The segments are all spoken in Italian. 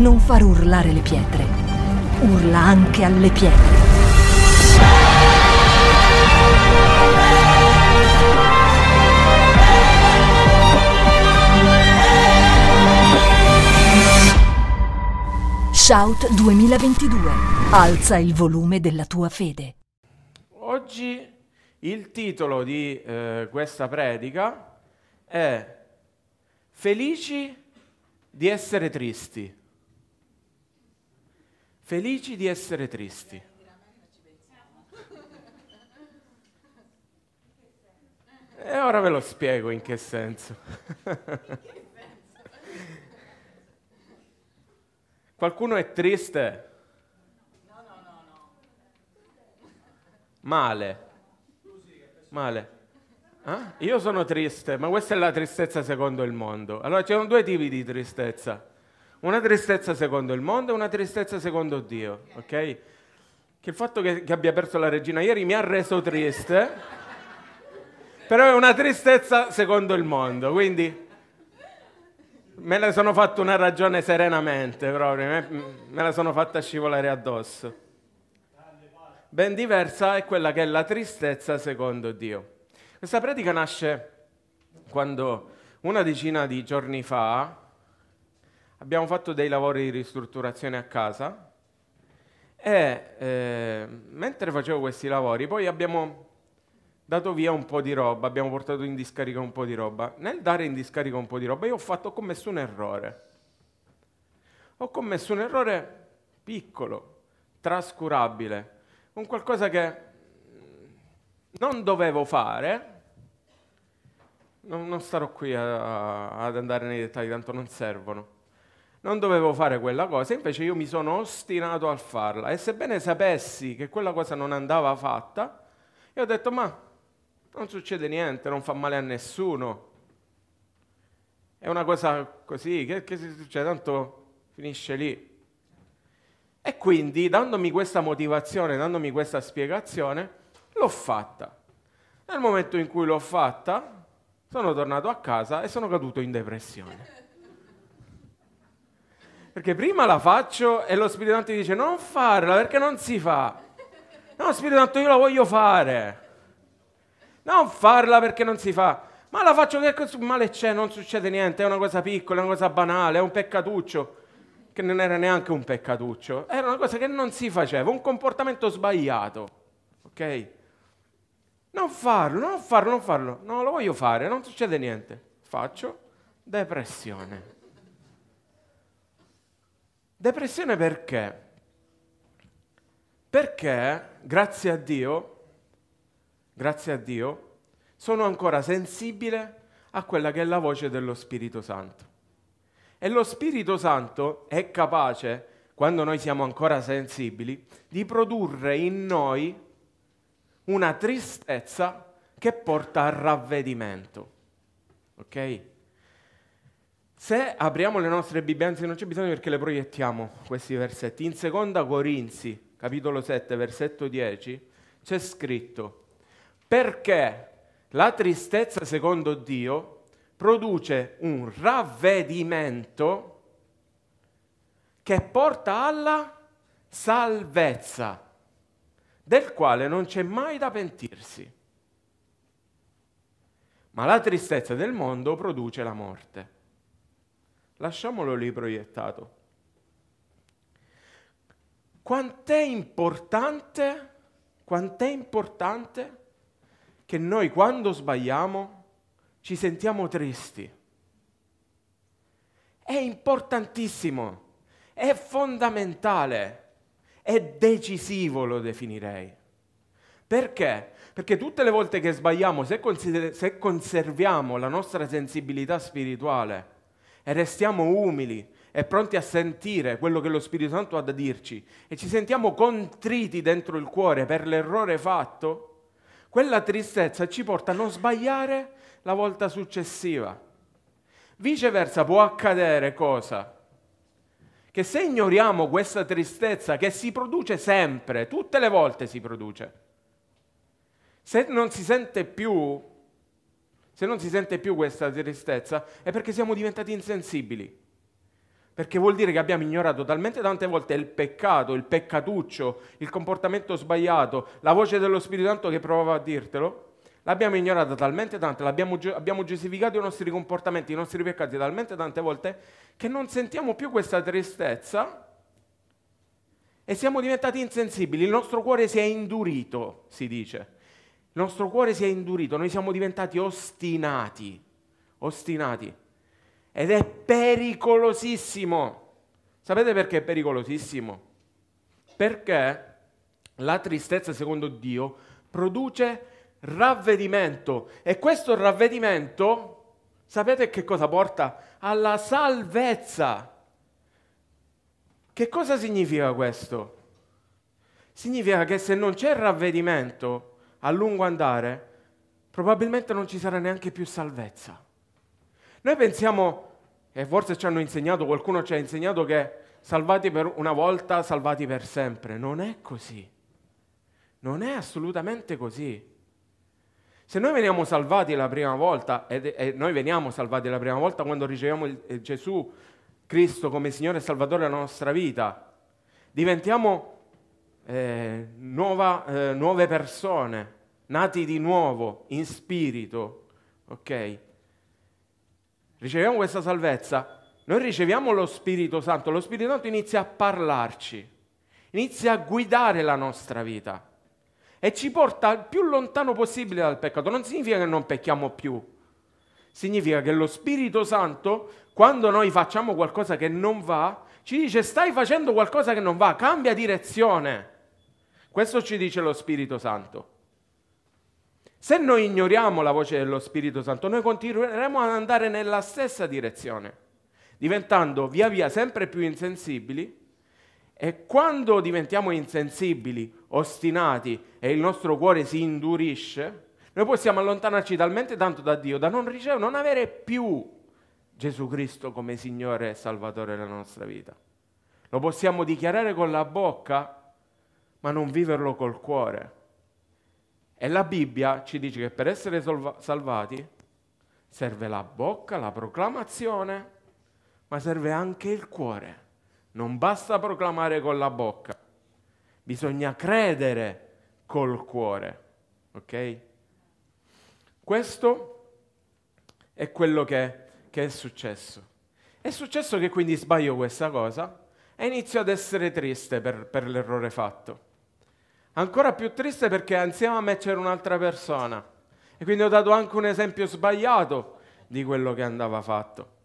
non far urlare le pietre. Urla anche alle pietre. Shout 2022. Alza il volume della tua fede. Oggi il titolo di eh, questa predica è Felici di essere tristi. Felici di essere tristi. E ora ve lo spiego in che senso. Qualcuno è triste? Male. Male. Ah? Io sono triste, ma questa è la tristezza secondo il mondo. Allora ci sono due tipi di tristezza. Una tristezza secondo il mondo e una tristezza secondo Dio, ok? Che il fatto che, che abbia perso la regina ieri mi ha reso triste, però è una tristezza secondo il mondo, quindi me ne sono fatto una ragione serenamente proprio, me, me la sono fatta scivolare addosso. Ben diversa è quella che è la tristezza secondo Dio. Questa predica nasce quando una decina di giorni fa abbiamo fatto dei lavori di ristrutturazione a casa e eh, mentre facevo questi lavori poi abbiamo dato via un po' di roba, abbiamo portato in discarica un po' di roba. Nel dare in discarica un po' di roba io ho, fatto, ho commesso un errore. Ho commesso un errore piccolo, trascurabile, un qualcosa che non dovevo fare. Non, starò qui a, a, ad andare nei dettagli, tanto non servono non dovevo fare quella cosa, invece io mi sono ostinato a farla e sebbene sapessi che quella cosa non andava fatta, io ho detto ma non succede niente, non fa male a nessuno, è una cosa così, che, che succede? Tanto finisce lì. E quindi, dandomi questa motivazione, dandomi questa spiegazione, l'ho fatta. Nel momento in cui l'ho fatta, sono tornato a casa e sono caduto in depressione. Perché prima la faccio e lo Spirito Santo dice non farla perché non si fa. No, Spirito Santo, io la voglio fare. Non farla perché non si fa. Ma la faccio che male c'è, non succede niente, è una cosa piccola, è una cosa banale, è un peccatuccio. Che non era neanche un peccatuccio, era una cosa che non si faceva, un comportamento sbagliato. Ok? Non farlo, non farlo, non farlo. No, lo voglio fare, non succede niente. Faccio depressione. Depressione perché? Perché, grazie a Dio, grazie a Dio, sono ancora sensibile a quella che è la voce dello Spirito Santo. E lo Spirito Santo è capace, quando noi siamo ancora sensibili, di produrre in noi una tristezza che porta al ravvedimento. Ok? Se apriamo le nostre Bibbie, anzi non c'è bisogno perché le proiettiamo questi versetti, in seconda Corinzi, capitolo 7, versetto 10, c'è scritto, perché la tristezza secondo Dio produce un ravvedimento che porta alla salvezza, del quale non c'è mai da pentirsi. Ma la tristezza del mondo produce la morte. Lasciamolo lì proiettato. Quant'è importante, quant'è importante che noi quando sbagliamo ci sentiamo tristi. È importantissimo, è fondamentale, è decisivo lo definirei. Perché? Perché tutte le volte che sbagliamo, se, consider- se conserviamo la nostra sensibilità spirituale, e restiamo umili e pronti a sentire quello che lo Spirito Santo ha da dirci e ci sentiamo contriti dentro il cuore per l'errore fatto, quella tristezza ci porta a non sbagliare la volta successiva. Viceversa può accadere cosa? Che se ignoriamo questa tristezza che si produce sempre, tutte le volte si produce, se non si sente più se non si sente più questa tristezza, è perché siamo diventati insensibili. perché vuol dire che abbiamo ignorato talmente tante volte il peccato, il peccatuccio, il comportamento sbagliato, la voce dello Spirito Santo che provava a dirtelo, l'abbiamo ignorata talmente tante, abbiamo giustificato i nostri comportamenti, i nostri peccati talmente tante volte che non sentiamo più questa tristezza e siamo diventati insensibili, il nostro cuore si è indurito, si dice. Il nostro cuore si è indurito, noi siamo diventati ostinati, ostinati. Ed è pericolosissimo. Sapete perché è pericolosissimo? Perché la tristezza, secondo Dio, produce ravvedimento. E questo ravvedimento, sapete che cosa porta? Alla salvezza. Che cosa significa questo? Significa che se non c'è ravvedimento a lungo andare, probabilmente non ci sarà neanche più salvezza. Noi pensiamo, e forse ci hanno insegnato, qualcuno ci ha insegnato che salvati per una volta, salvati per sempre. Non è così. Non è assolutamente così. Se noi veniamo salvati la prima volta, e noi veniamo salvati la prima volta quando riceviamo il, Gesù Cristo come Signore e Salvatore della nostra vita, diventiamo eh, nuova, eh, nuove persone, nati di nuovo, in spirito, ok? Riceviamo questa salvezza, noi riceviamo lo Spirito Santo, lo Spirito Santo inizia a parlarci, inizia a guidare la nostra vita e ci porta il più lontano possibile dal peccato. Non significa che non pecchiamo più, significa che lo Spirito Santo quando noi facciamo qualcosa che non va, ci dice stai facendo qualcosa che non va, cambia direzione. Questo ci dice lo Spirito Santo. Se noi ignoriamo la voce dello Spirito Santo, noi continueremo ad andare nella stessa direzione, diventando via via sempre più insensibili e quando diventiamo insensibili, ostinati e il nostro cuore si indurisce, noi possiamo allontanarci talmente tanto da Dio da non ricevere, non avere più Gesù Cristo come Signore e Salvatore della nostra vita. Lo possiamo dichiarare con la bocca, ma non viverlo col cuore. E la Bibbia ci dice che per essere salvati serve la bocca, la proclamazione, ma serve anche il cuore. Non basta proclamare con la bocca, bisogna credere col cuore. Ok? Questo è quello che che è successo? È successo che quindi sbaglio questa cosa e inizio ad essere triste per, per l'errore fatto. Ancora più triste perché insieme a me c'era un'altra persona e quindi ho dato anche un esempio sbagliato di quello che andava fatto.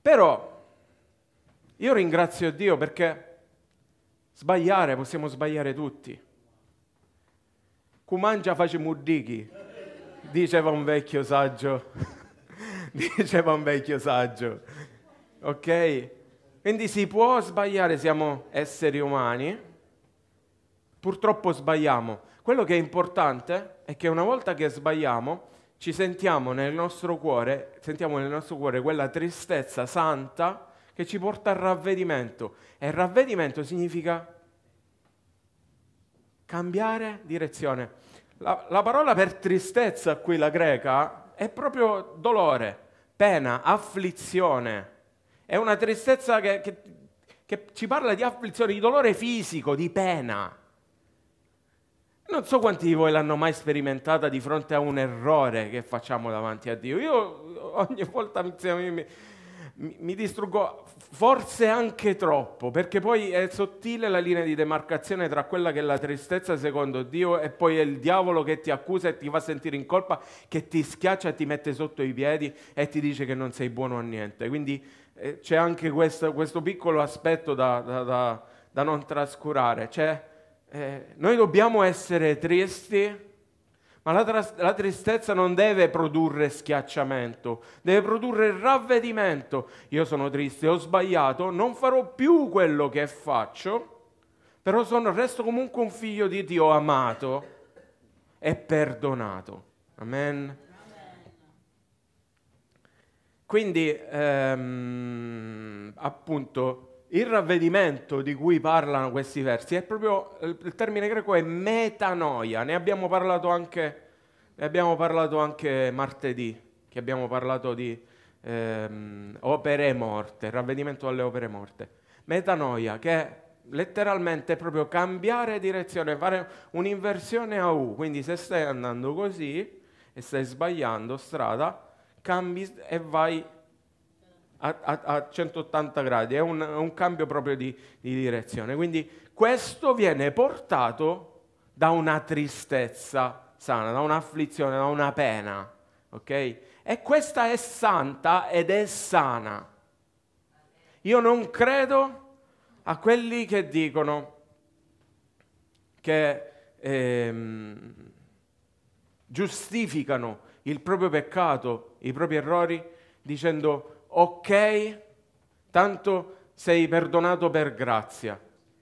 Però io ringrazio Dio perché sbagliare possiamo sbagliare tutti. Cumangia face muddichi, diceva un vecchio saggio. diceva un vecchio saggio. Ok? Quindi si può sbagliare, siamo esseri umani, purtroppo sbagliamo. Quello che è importante è che una volta che sbagliamo, ci sentiamo nel nostro cuore, sentiamo nel nostro cuore quella tristezza santa che ci porta al ravvedimento. E il ravvedimento significa cambiare direzione. La, la parola per tristezza qui, la greca, è proprio dolore, pena, afflizione. È una tristezza che, che, che ci parla di afflizione, di dolore fisico, di pena. Non so quanti di voi l'hanno mai sperimentata di fronte a un errore che facciamo davanti a Dio. Io ogni volta mi, mi, mi distruggo forse anche troppo, perché poi è sottile la linea di demarcazione tra quella che è la tristezza secondo Dio e poi è il diavolo che ti accusa e ti fa sentire in colpa, che ti schiaccia e ti mette sotto i piedi e ti dice che non sei buono a niente. Quindi eh, c'è anche questo, questo, piccolo aspetto da, da, da, da non trascurare. Cioè, eh, noi dobbiamo essere tristi ma la, tras- la, tristezza non deve produrre schiacciamento, deve produrre ravvedimento. Io sono triste, ho sbagliato, non farò più quello che faccio, però sono, resto comunque un figlio di Dio amato e perdonato. Amen. Quindi, ehm, appunto, il ravvedimento di cui parlano questi versi è proprio, il termine greco è metanoia, ne abbiamo parlato anche, abbiamo parlato anche martedì, che abbiamo parlato di, ehm, opere morte, ravvedimento dalle opere morte. Metanoia, che letteralmente è proprio cambiare direzione, fare un'inversione a U. Quindi se stai andando così e stai sbagliando strada, cambi e vai a, a, a 180 gradi, è un, un cambio proprio di, di direzione. Quindi questo viene portato da una tristezza sana, da un'afflizione, da una pena. Ok? E questa è santa ed è sana. Io non credo a quelli che dicono che ehm, giustificano il proprio peccato, i propri errori, dicendo ok, tanto sei perdonato per grazia.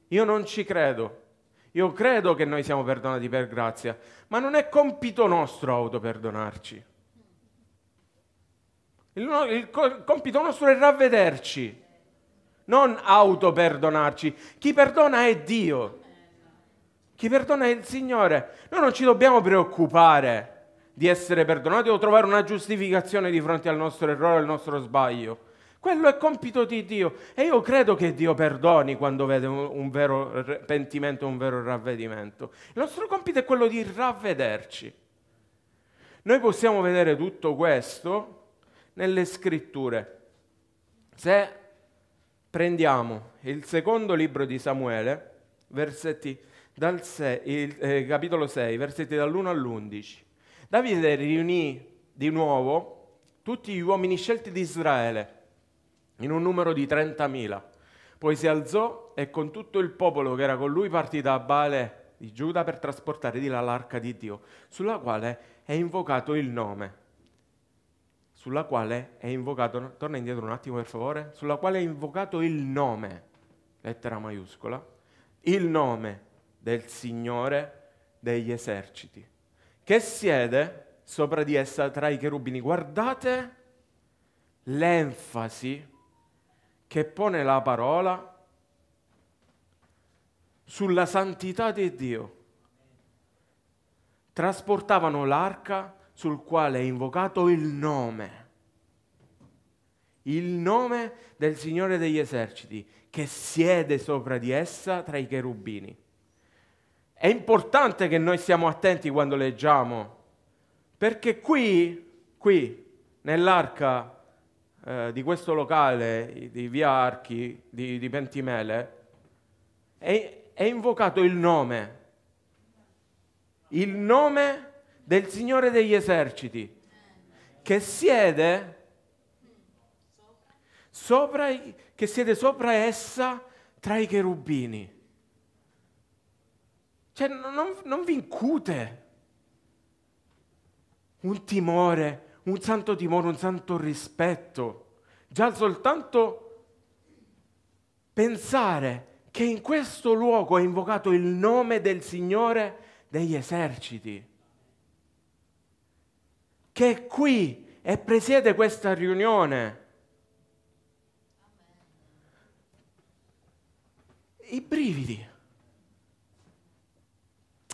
Io non ci credo. Io credo che noi siamo perdonati per grazia, ma non è compito nostro autoperdonarci. Il, il, il compito nostro è ravvederci non autoperdonarci. Chi perdona è Dio. Chi perdona è il Signore. Noi non ci dobbiamo preoccupare di essere perdonati o trovare una giustificazione di fronte al nostro errore, al nostro sbaglio. Quello è compito di Dio e io credo che Dio perdoni quando vede un, vero pentimento, un vero ravvedimento. Il nostro compito è quello di ravvederci. Noi possiamo vedere tutto questo nelle scritture. Se prendiamo il secondo libro di Samuele, versetti dal 6, il, eh, capitolo 6, versetti dall'1 all'11. Davide riunì di nuovo tutti gli uomini scelti di Israele in un numero di 30.000. Poi si alzò e con tutto il popolo che era con lui partì da Baale di Giuda per trasportare di là l'arca di Dio, sulla quale è invocato il nome. Sulla quale è invocato, torna indietro un attimo per favore, sulla quale è invocato il nome, lettera maiuscola, il nome del Signore degli eserciti, che siede sopra di essa tra i cherubini. Guardate l'enfasi che pone la parola sulla santità di Dio. Trasportavano l'arca sul quale è invocato il nome, il nome del Signore degli eserciti, che siede sopra di essa tra i cherubini. È importante che noi stiamo attenti quando leggiamo, perché qui, qui, nell'arca eh, di questo locale di via Archi, di, di Pentimele, è, è invocato il nome, il nome del Signore degli eserciti, che siede sopra, che siede sopra essa tra i cherubini. Cioè non, non vi incute un timore, un santo timore, un santo rispetto. Già soltanto pensare che in questo luogo è invocato il nome del Signore degli eserciti che è qui e presiede questa riunione. I brividi.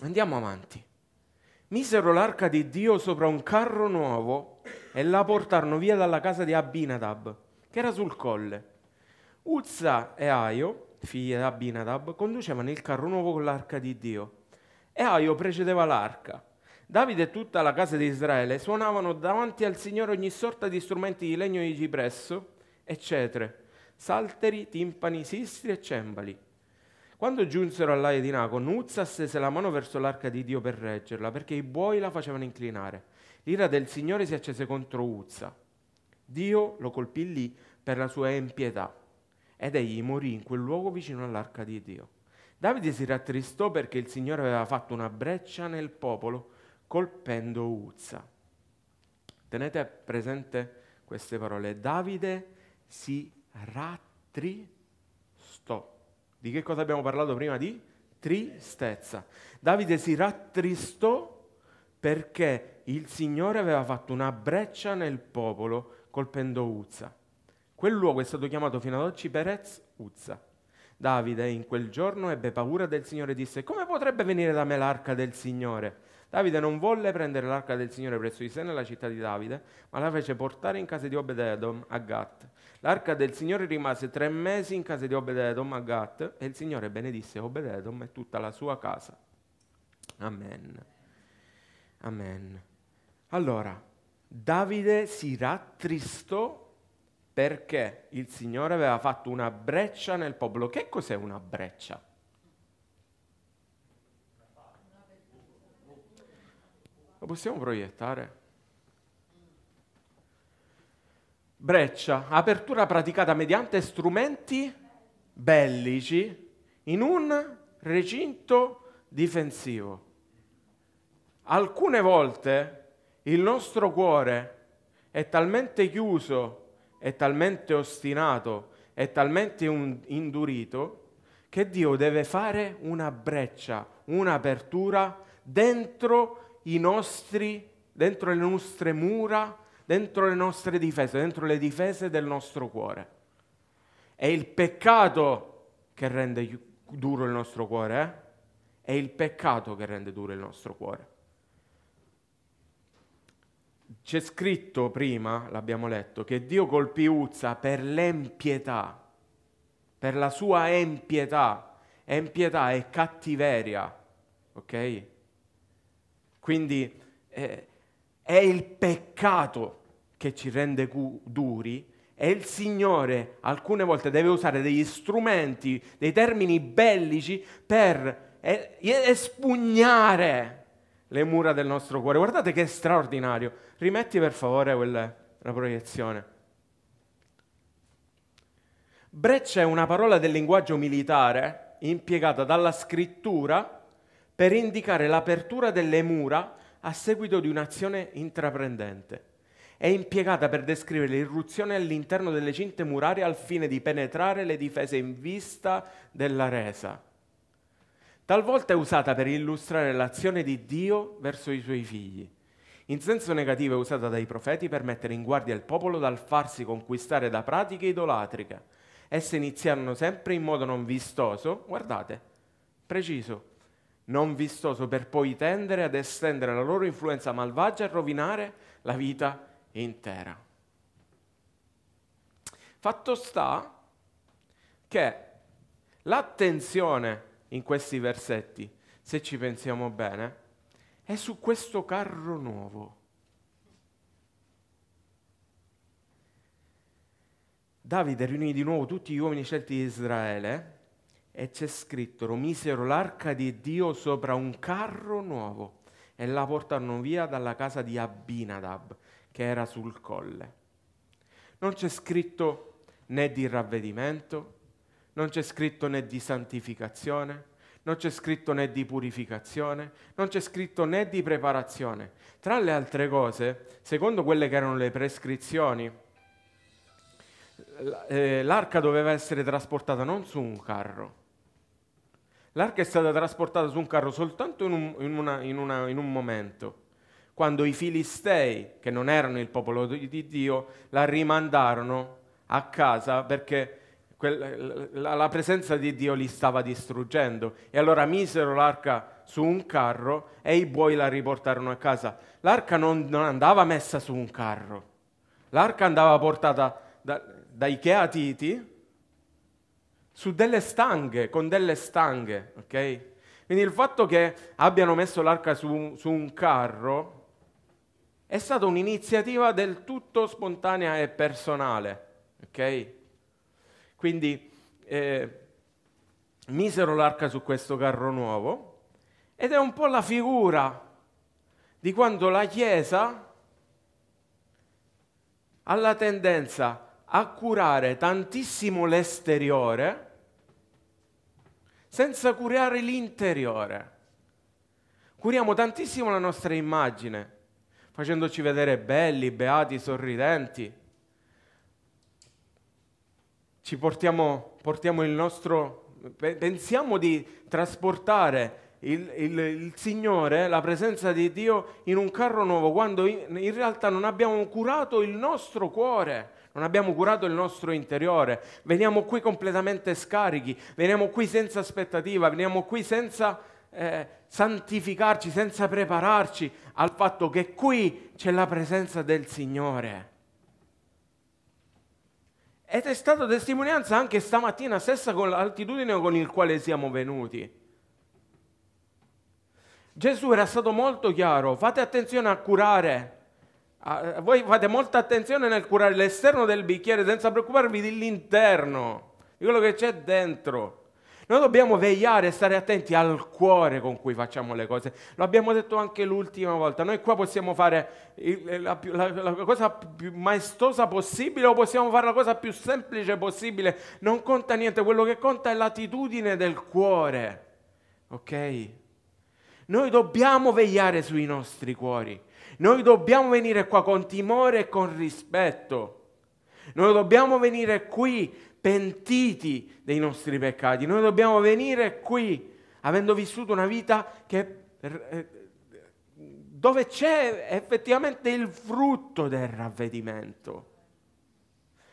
Andiamo avanti. Misero l'arca di Dio sopra un carro nuovo e la portarono via dalla casa di Abinadab, che era sul colle. Uzza e Aio, figli di Abinadab, conducevano il carro nuovo con l'arca di Dio. E Aio precedeva l'arca. Davide e tutta la casa di Israele suonavano davanti al Signore ogni sorta di strumenti di legno di cipresso, eccetera, salteri, timpani, sistri e cembali. Quando giunsero all'aia di Nacon, Uzza stese la mano verso l'arca di Dio per reggerla, perché i buoi la facevano inclinare. L'ira del Signore si accese contro Uzza. Dio lo colpì lì per la sua impietà, ed egli morì in quel luogo vicino all'arca di Dio. Davide si rattristò perché il Signore aveva fatto una breccia nel popolo colpendo Uzza. Tenete presente queste parole. Davide si rattristò. Di che cosa abbiamo parlato prima? Di tristezza. Davide si rattristò perché il Signore aveva fatto una breccia nel popolo colpendo Uzza. Quel luogo è stato chiamato fino ad oggi Perez Uzza. Davide in quel giorno ebbe paura del Signore e disse, come potrebbe venire da me l'arca del Signore? Davide non volle prendere l'arca del Signore presso di sé nella città di Davide, ma la fece portare in casa di Obed-Edom a Gat. L'arca del Signore rimase tre mesi in casa di Obed-Edom a Gat e il Signore benedisse Obed-Edom e tutta la sua casa. Amen. Amen. Allora, Davide si rattristò perché il Signore aveva fatto una breccia nel popolo. Che cos'è una breccia? Possiamo proiettare? Breccia, apertura praticata mediante strumenti bellici in un recinto difensivo. Alcune volte il nostro cuore è talmente chiuso, è talmente ostinato, è talmente un, indurito che Dio deve fare una breccia, un'apertura dentro i nostri, dentro le nostre mura, dentro le nostre difese, dentro le difese del nostro cuore. È il peccato che rende duro il nostro cuore, eh? È il peccato che rende duro il nostro cuore. C'è scritto prima, l'abbiamo letto, che Dio colpì Uzza per l'empietà, per la sua empietà. Empietà è cattiveria, ok? Quindi eh, è il peccato che ci rende cu- duri e il Signore alcune volte deve usare degli strumenti, dei termini bellici per eh, espugnare le mura del nostro cuore. Guardate che straordinario. Rimetti per favore quella, la proiezione. Breccia è una parola del linguaggio militare impiegata dalla scrittura per indicare l'apertura delle mura a seguito di un'azione intraprendente. È impiegata per descrivere l'irruzione all'interno delle cinte murarie al fine di penetrare le difese in vista della resa. Talvolta è usata per illustrare l'azione di Dio verso i suoi figli. In senso negativo è usata dai profeti per mettere in guardia il popolo dal farsi conquistare da pratiche idolatriche. Esse iniziarono sempre in modo non vistoso, guardate, preciso, non vistoso per poi tendere ad estendere la loro influenza malvagia e rovinare la vita intera. Fatto sta che l'attenzione in questi versetti, se ci pensiamo bene, è su questo carro nuovo. Davide riunì di nuovo tutti gli uomini scelti di Israele e c'è scritto, misero l'arca di Dio sopra un carro nuovo e la portarono via dalla casa di Abinadab, che era sul colle. Non c'è scritto né di ravvedimento, non c'è scritto né di santificazione, non c'è scritto né di purificazione, non c'è scritto né di preparazione. Tra le altre cose, secondo quelle che erano le prescrizioni, eh, l'arca doveva essere trasportata non su un carro. L'arca è stata trasportata su un carro soltanto in un, in una, in una, in un momento, quando i filistei, che non erano il popolo di Dio, la rimandarono a casa perché la presenza di Dio li stava distruggendo. E allora misero l'arca su un carro e i buoi la riportarono a casa. L'arca non, non andava messa su un carro, l'arca andava portata da, dai Cheatiti su delle stanghe, con delle stanghe, ok? Quindi il fatto che abbiano messo l'arca su, su un carro è stata un'iniziativa del tutto spontanea e personale, ok? Quindi eh, misero l'arca su questo carro nuovo ed è un po' la figura di quando la Chiesa ha la tendenza a curare tantissimo l'esteriore senza curare l'interiore. Curiamo tantissimo la nostra immagine, facendoci vedere belli, beati, sorridenti ci portiamo, portiamo il nostro, pensiamo di trasportare il, il, il, Signore, la presenza di Dio in un carro nuovo, quando in, in, realtà non abbiamo curato il nostro cuore, non abbiamo curato il nostro interiore. Veniamo qui completamente scarichi, veniamo qui senza aspettativa, veniamo qui senza eh, santificarci, senza prepararci al fatto che qui c'è la presenza del Signore. Ed è stata testimonianza anche stamattina stessa con l'altitudine con il quale siamo venuti. Gesù era stato molto chiaro, fate attenzione a curare, voi fate molta attenzione nel curare l'esterno del bicchiere senza preoccuparvi dell'interno, di quello che c'è dentro. Noi dobbiamo vegliare e stare attenti al cuore con cui facciamo le cose. Lo abbiamo detto anche l'ultima volta. Noi qua possiamo fare la, la, la, cosa più maestosa possibile o possiamo fare la cosa più semplice possibile. Non conta niente, quello che conta è l'attitudine del cuore. Ok? Noi dobbiamo vegliare sui nostri cuori. Noi dobbiamo venire qua con timore e con rispetto. Noi dobbiamo venire qui pentiti dei nostri peccati. Noi dobbiamo venire qui avendo vissuto una vita che, eh, dove c'è effettivamente il frutto del ravvedimento.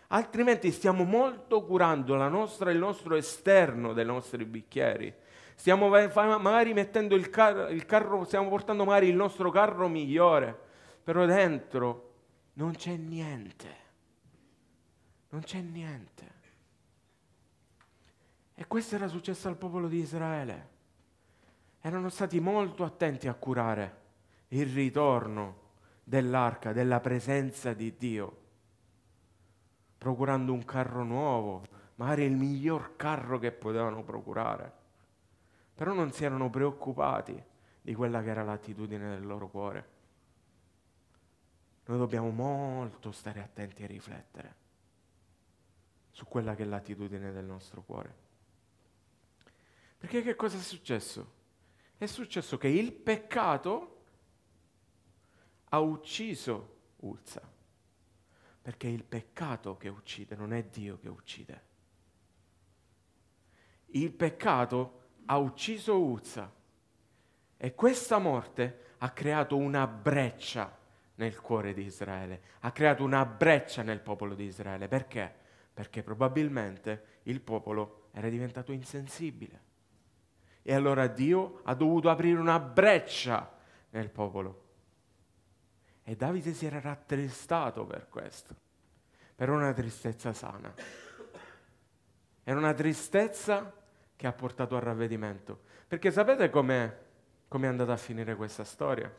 Altrimenti stiamo molto curando nostra, il nostro esterno dei nostri bicchieri. Stiamo magari mettendo il, car- il carro, stiamo portando magari il nostro carro migliore, però dentro non c'è niente. Non c'è niente. E questo era successo al popolo di Israele. Erano stati molto attenti a curare il ritorno dell'arca, della presenza di Dio, procurando un carro nuovo, magari il miglior carro che potevano procurare. Però non si erano preoccupati di quella che era l'attitudine del loro cuore. Noi dobbiamo molto stare attenti a riflettere su quella che è l'attitudine del nostro cuore. Perché che cosa è successo? È successo che il peccato ha ucciso Ulza. Perché è il peccato che uccide, non è Dio che uccide. Il peccato ha ucciso Uzza e questa morte ha creato una breccia nel cuore di Israele, ha creato una breccia nel popolo di Israele. Perché? Perché probabilmente il popolo era diventato insensibile. E allora Dio ha dovuto aprire una breccia nel popolo. E Davide si era rattristato per questo, per una tristezza sana. Era una tristezza che ha portato al ravvedimento. Perché sapete com'è, com'è andata a finire questa storia?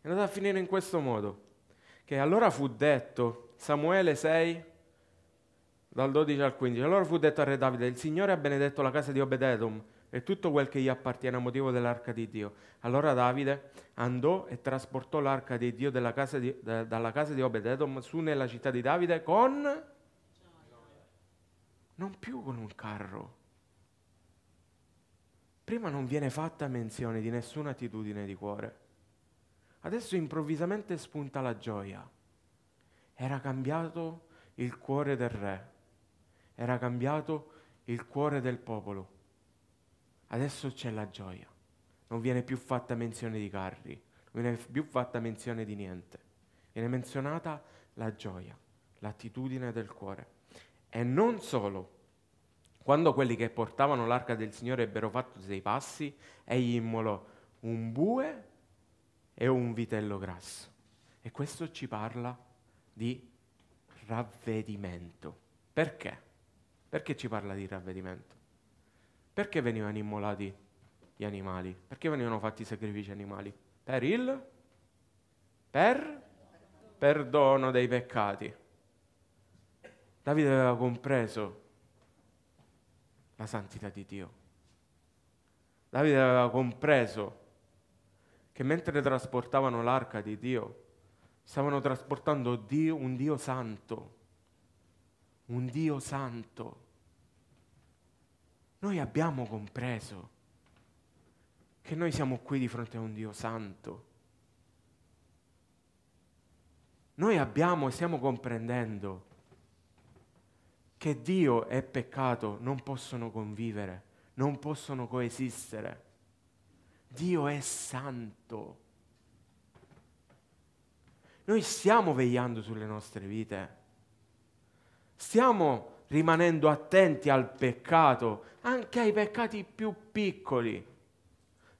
È andata a finire in questo modo, che allora fu detto, Samuele 6, dal 12 al 15. Allora fu detto a re Davide, il Signore ha benedetto la casa di Obededom e tutto quel che gli appartiene a motivo dell'arca di Dio. Allora Davide andò e trasportò l'arca di Dio casa di, da, dalla casa di Obededom su nella città di Davide con... Non più con un carro. Prima non viene fatta menzione di nessuna attitudine di cuore. Adesso improvvisamente spunta la gioia. Era cambiato il cuore del re era cambiato il cuore del popolo. Adesso c'è la gioia. Non viene più fatta menzione di carri, non viene più fatta menzione di niente. Viene menzionata la gioia, l'attitudine del cuore. E non solo. Quando quelli che portavano l'arca del Signore ebbero fatto sei passi, egli immolò un bue e un vitello grasso. E questo ci parla di ravvedimento. Perché? Perché ci parla di ravvedimento? Perché venivano immolati gli animali? Perché venivano fatti i sacrifici animali? Per il per perdono dei peccati. Davide aveva compreso la santità di Dio. Davide aveva compreso che mentre trasportavano l'arca di Dio, stavano trasportando Dio, un Dio santo, un Dio santo. Noi abbiamo compreso che noi siamo qui di fronte a un Dio santo. Noi abbiamo e stiamo comprendendo che Dio e peccato non possono convivere, non possono coesistere. Dio è santo. Noi stiamo vegliando sulle nostre vite. Stiamo rimanendo attenti al peccato, anche ai peccati più piccoli.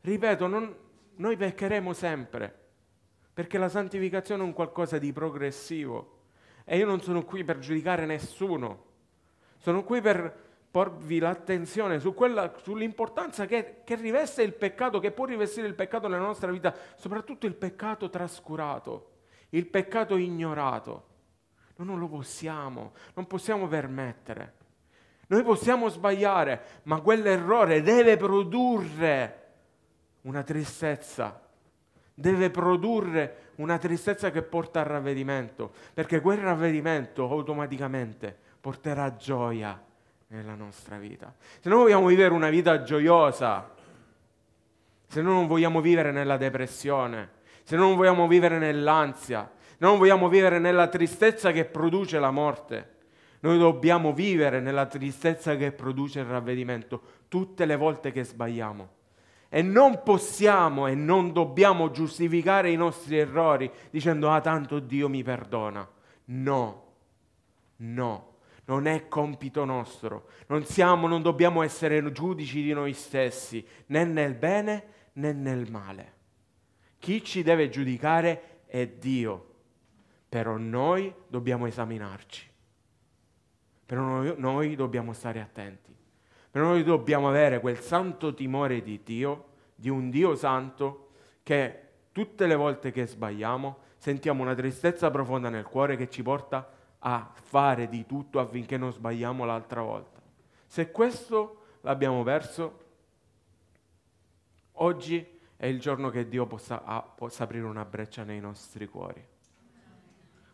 Ripeto, non, noi peccheremo sempre, perché la santificazione è un qualcosa di progressivo. E io non sono qui per giudicare nessuno, sono qui per porvi l'attenzione su quella, sull'importanza che, che riveste il peccato, che può rivestire il peccato nella nostra vita, soprattutto il peccato trascurato, il peccato ignorato. Noi non lo possiamo, non possiamo permettere. Noi possiamo sbagliare, ma quell'errore deve produrre una tristezza, deve produrre una tristezza che porta al ravvedimento, perché quel ravvedimento automaticamente porterà gioia nella nostra vita. Se noi vogliamo vivere una vita gioiosa, se noi non vogliamo vivere nella depressione, se noi non vogliamo vivere nell'ansia, se non vogliamo vivere nella tristezza che produce la morte, noi dobbiamo vivere nella tristezza che produce il ravvedimento tutte le volte che sbagliamo. E non possiamo e non dobbiamo giustificare i nostri errori dicendo ah tanto Dio mi perdona. No, no, non è compito nostro. Non siamo, non dobbiamo essere giudici di noi stessi, né nel bene né nel male. Chi ci deve giudicare è Dio, però noi dobbiamo esaminarci, però noi, noi dobbiamo stare attenti, però noi dobbiamo avere quel santo timore di Dio, di un Dio santo, che tutte le volte che sbagliamo sentiamo una tristezza profonda nel cuore che ci porta a a fare di tutto affinché non sbagliamo l'altra volta. Se questo l'abbiamo perso, oggi è il giorno che Dio possa, ah, possa aprire una breccia nei nostri cuori.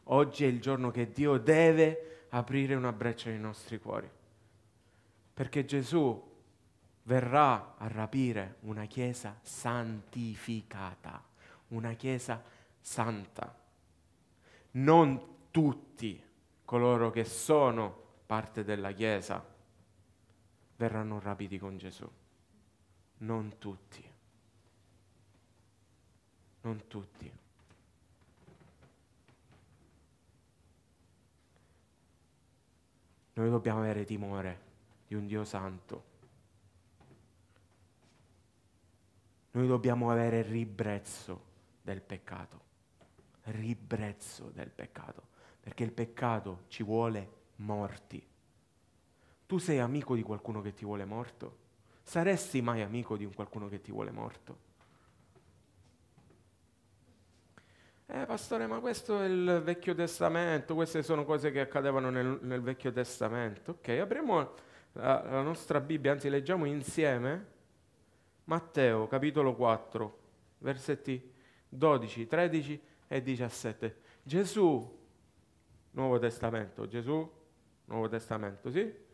Oggi è il giorno che Dio deve aprire una breccia nei nostri cuori. Perché Gesù verrà a rapire una chiesa santificata, una chiesa santa. Non tutti coloro che sono parte della Chiesa verranno rapiti con Gesù. Non tutti. Non tutti. Noi dobbiamo avere timore di un Dio santo. Noi dobbiamo avere ribrezzo del peccato. Ribrezzo del peccato perché il peccato ci vuole morti. Tu sei amico di qualcuno che ti vuole morto? Saresti mai amico di un qualcuno che ti vuole morto? Eh, pastore, ma questo è il Vecchio Testamento, queste sono cose che accadevano nel, nel Vecchio Testamento. Ok, apriamo la, la nostra Bibbia, anzi leggiamo insieme Matteo capitolo 4, versetti 12, 13 e 17. Gesù Nuovo Testamento, Gesù, Nuovo Testamento, sì?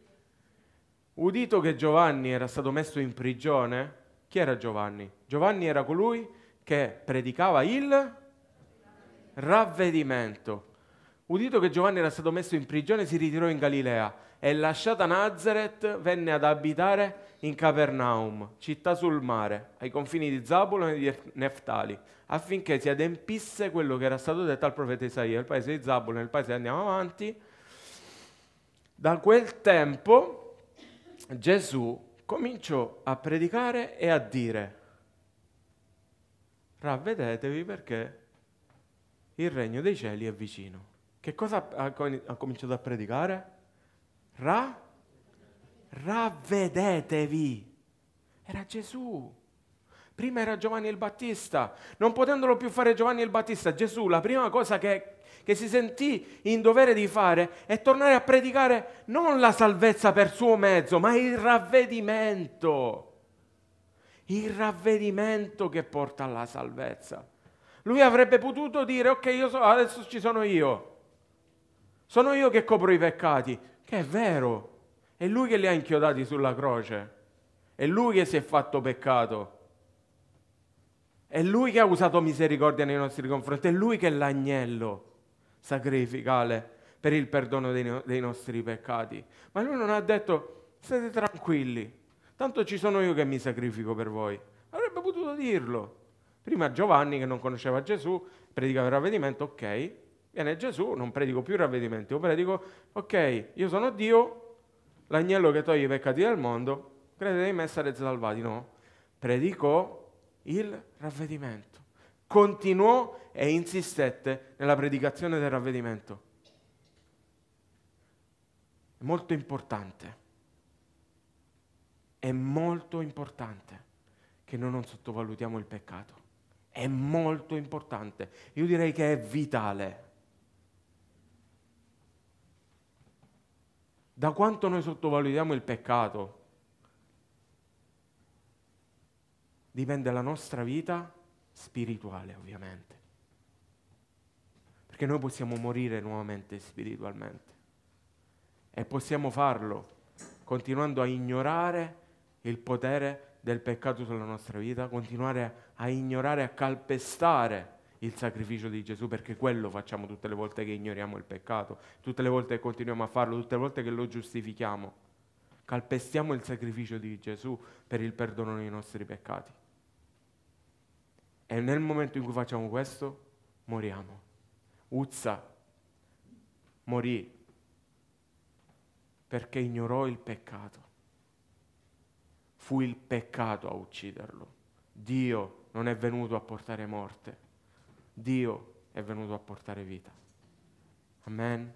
Udito che Giovanni era stato messo in prigione, chi era Giovanni? Giovanni era colui che predicava il ravvedimento. Udito che Giovanni era stato messo in prigione, si ritirò in Galilea e lasciata Nazareth venne ad abitare in Capernaum, città sul mare, ai confini di Zabulon e di Neftali, affinché si adempisse quello che era stato detto al profeta Isaia, il paese di Zabulon, il paese andiamo avanti. Da quel tempo Gesù cominciò a predicare e a dire, ravvedetevi perché il regno dei cieli è vicino. Che cosa ha, cominciato a predicare? Ra? Ravvedetevi. Era Gesù. Prima era Giovanni il Battista. Non potendolo più fare Giovanni il Battista, Gesù, la prima cosa che, che si sentì in dovere di fare è tornare a predicare non la salvezza per suo mezzo, ma il ravvedimento. Il ravvedimento che porta alla salvezza. Lui avrebbe potuto dire, ok, so, adesso ci sono io. Sono io che copro i peccati, che è vero. È lui che li ha inchiodati sulla croce. È lui che si è fatto peccato. È lui che ha usato misericordia nei nostri confronti. È lui che è l'agnello sacrificale per il perdono dei, no- dei nostri peccati. Ma lui non ha detto, state tranquilli, tanto ci sono io che mi sacrifico per voi. Avrebbe potuto dirlo. Prima Giovanni, che non conosceva Gesù, predicava il ravvedimento, ok, viene Gesù, non predico più il ravvedimento, io predico, ok, io sono Dio, l'agnello che toglie i peccati del mondo, Credete in me sarete salvati? No. Predicò il ravvedimento. Continuò e insistette nella predicazione del ravvedimento. È molto importante. È molto importante che noi non sottovalutiamo il peccato. È molto importante. Io direi che è vitale. Da quanto noi sottovalutiamo il peccato dipende la nostra vita spirituale, ovviamente. Perché noi possiamo morire nuovamente spiritualmente. E possiamo farlo continuando a ignorare il potere del peccato sulla nostra vita, continuare a ignorare, a calpestare il sacrificio di Gesù, perché quello facciamo tutte le volte che ignoriamo il peccato, tutte le volte che continuiamo a farlo, tutte le volte che lo giustifichiamo. Calpestiamo il sacrificio di Gesù per il perdono dei nostri peccati. E nel momento in cui facciamo questo, moriamo. Uzza morì perché ignorò il peccato. Fu il peccato a ucciderlo. Dio non è venuto a portare morte, Dio è venuto a portare vita. Amen.